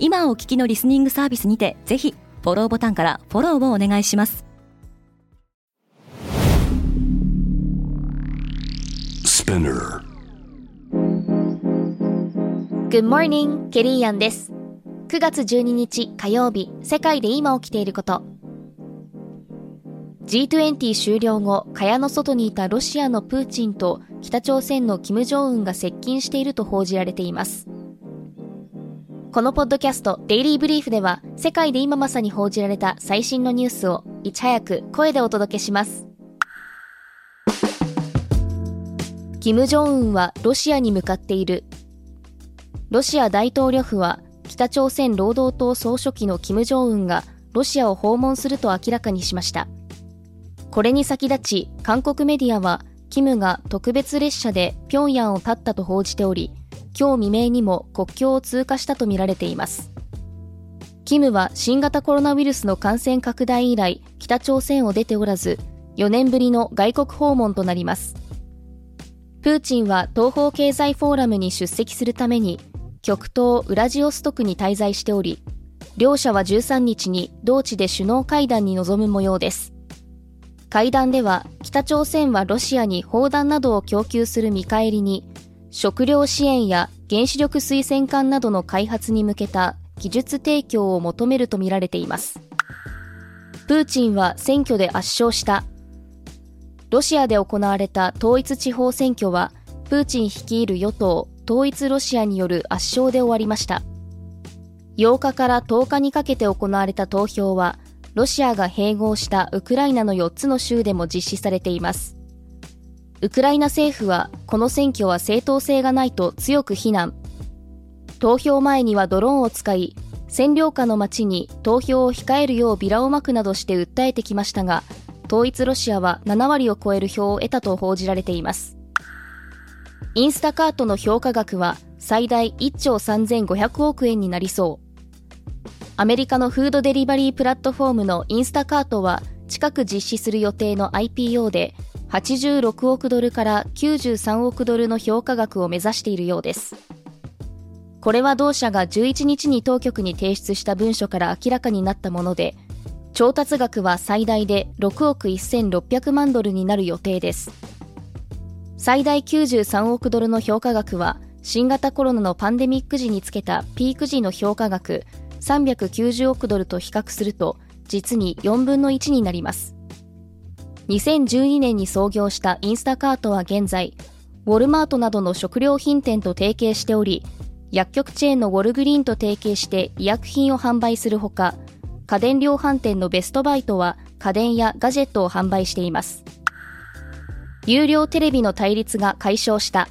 今お聞きのリスニングサービスにてぜひフォローボタンからフォローをお願いします Spinner. Good morning, ケリーアンです。9月12日火曜日、世界で今起きていること。G20 終了後、蚊帳の外にいたロシアのプーチンと北朝鮮のキム・ジョンウンが接近していると報じられています。このポッドキャスト、デイリーブリーフでは、世界で今まさに報じられた最新のニュースを、いち早く声でお届けします。キム・ジョンウンはロシアに向かっている。ロシア大統領府は北朝鮮労働党総書記のキム・ジョンウンがロシアを訪問すると明らかにしました。これに先立ち、韓国メディアはキムが特別列車で平壌を立ったと報じており、今日未明にも国境を通過したとみられています。キムは新型コロナウイルスの感染拡大以来、北朝鮮を出ておらず、4年ぶりの外国訪問となります。プーチンは東方経済フォーラムに出席するために極東ウラジオストクに滞在しており両者は13日に同地で首脳会談に臨む模様です会談では北朝鮮はロシアに砲弾などを供給する見返りに食料支援や原子力推薦艦などの開発に向けた技術提供を求めるとみられていますプーチンは選挙で圧勝したロシアで行われた統一地方選挙は、プーチン率いる与党、統一ロシアによる圧勝で終わりました。8日から10日にかけて行われた投票は、ロシアが併合したウクライナの4つの州でも実施されています。ウクライナ政府は、この選挙は正当性がないと強く非難。投票前にはドローンを使い、占領下の町に投票を控えるようビラをまくなどして訴えてきましたが、統一ロシアは7割を超える票を得たと報じられています。インスタカートの評価額は最大1兆3500億円になりそう。アメリカのフードデリバリープラットフォームのインスタカートは近く実施する予定の IPO で86億ドルから93億ドルの評価額を目指しているようです。これは同社が11日に当局に提出した文書から明らかになったもので、調達額は最大で6億1600万ドルになる予定です。最大93億ドルの評価額は、新型コロナのパンデミック時につけたピーク時の評価額390億ドルと比較すると、実に4分の1になります。2012年に創業したインスタカートは現在、ウォルマートなどの食料品店と提携しており、薬局チェーンのウォルグリーンと提携して医薬品を販売するほか、家電量販店のベストバイトは家電やガジェットを販売しています。有料テレビの対立が解消した。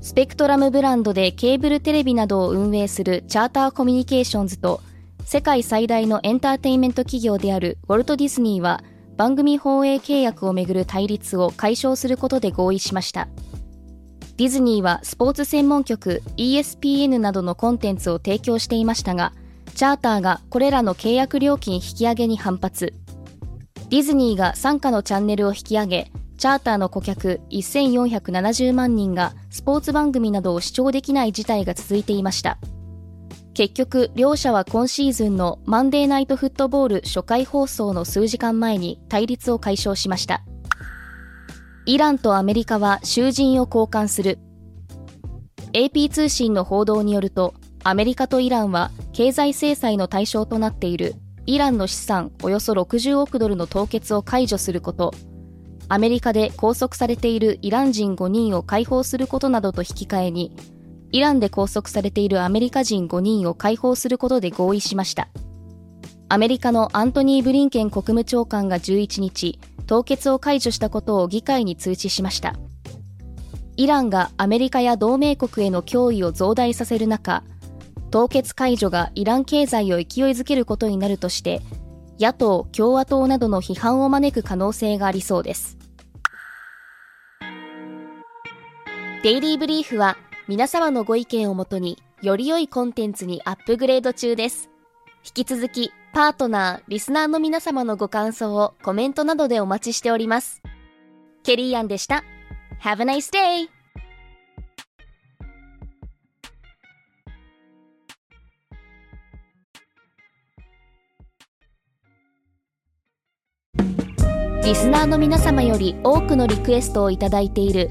スペクトラムブランドでケーブルテレビなどを運営するチャーターコミュニケーションズと世界最大のエンターテインメント企業であるウォルト・ディズニーは番組放映契約をめぐる対立を解消することで合意しました。ディズニーはスポーツ専門局 ESPN などのコンテンツを提供していましたが、チャーターがこれらの契約料金引き上げに反発。ディズニーが傘下のチャンネルを引き上げ、チャーターの顧客1470万人がスポーツ番組などを視聴できない事態が続いていました。結局、両者は今シーズンのマンデーナイトフットボール初回放送の数時間前に対立を解消しました。イランとアメリカは囚人を交換する。AP 通信の報道によると、アメリカとイランは経済制裁の対象となっているイランの資産およそ60億ドルの凍結を解除すること、アメリカで拘束されているイラン人5人を解放することなどと引き換えに、イランで拘束されているアメリカ人5人を解放することで合意しました。アメリカのアントニー・ブリンケン国務長官が11日、凍結を解除したことを議会に通知しました。イランがアメリカや同盟国への脅威を増大させる中、凍結解除がイラン経済を勢いづけることになるとして野党・共和党などの批判を招く可能性がありそうですデイリーブリーフは皆様のご意見をもとにより良いコンテンツにアップグレード中です。引き続きパートナー、リスナーの皆様のご感想をコメントなどでお待ちしております。ケリーアンでした。Have a nice day! リスナーの皆様より多くのリクエストをいただいている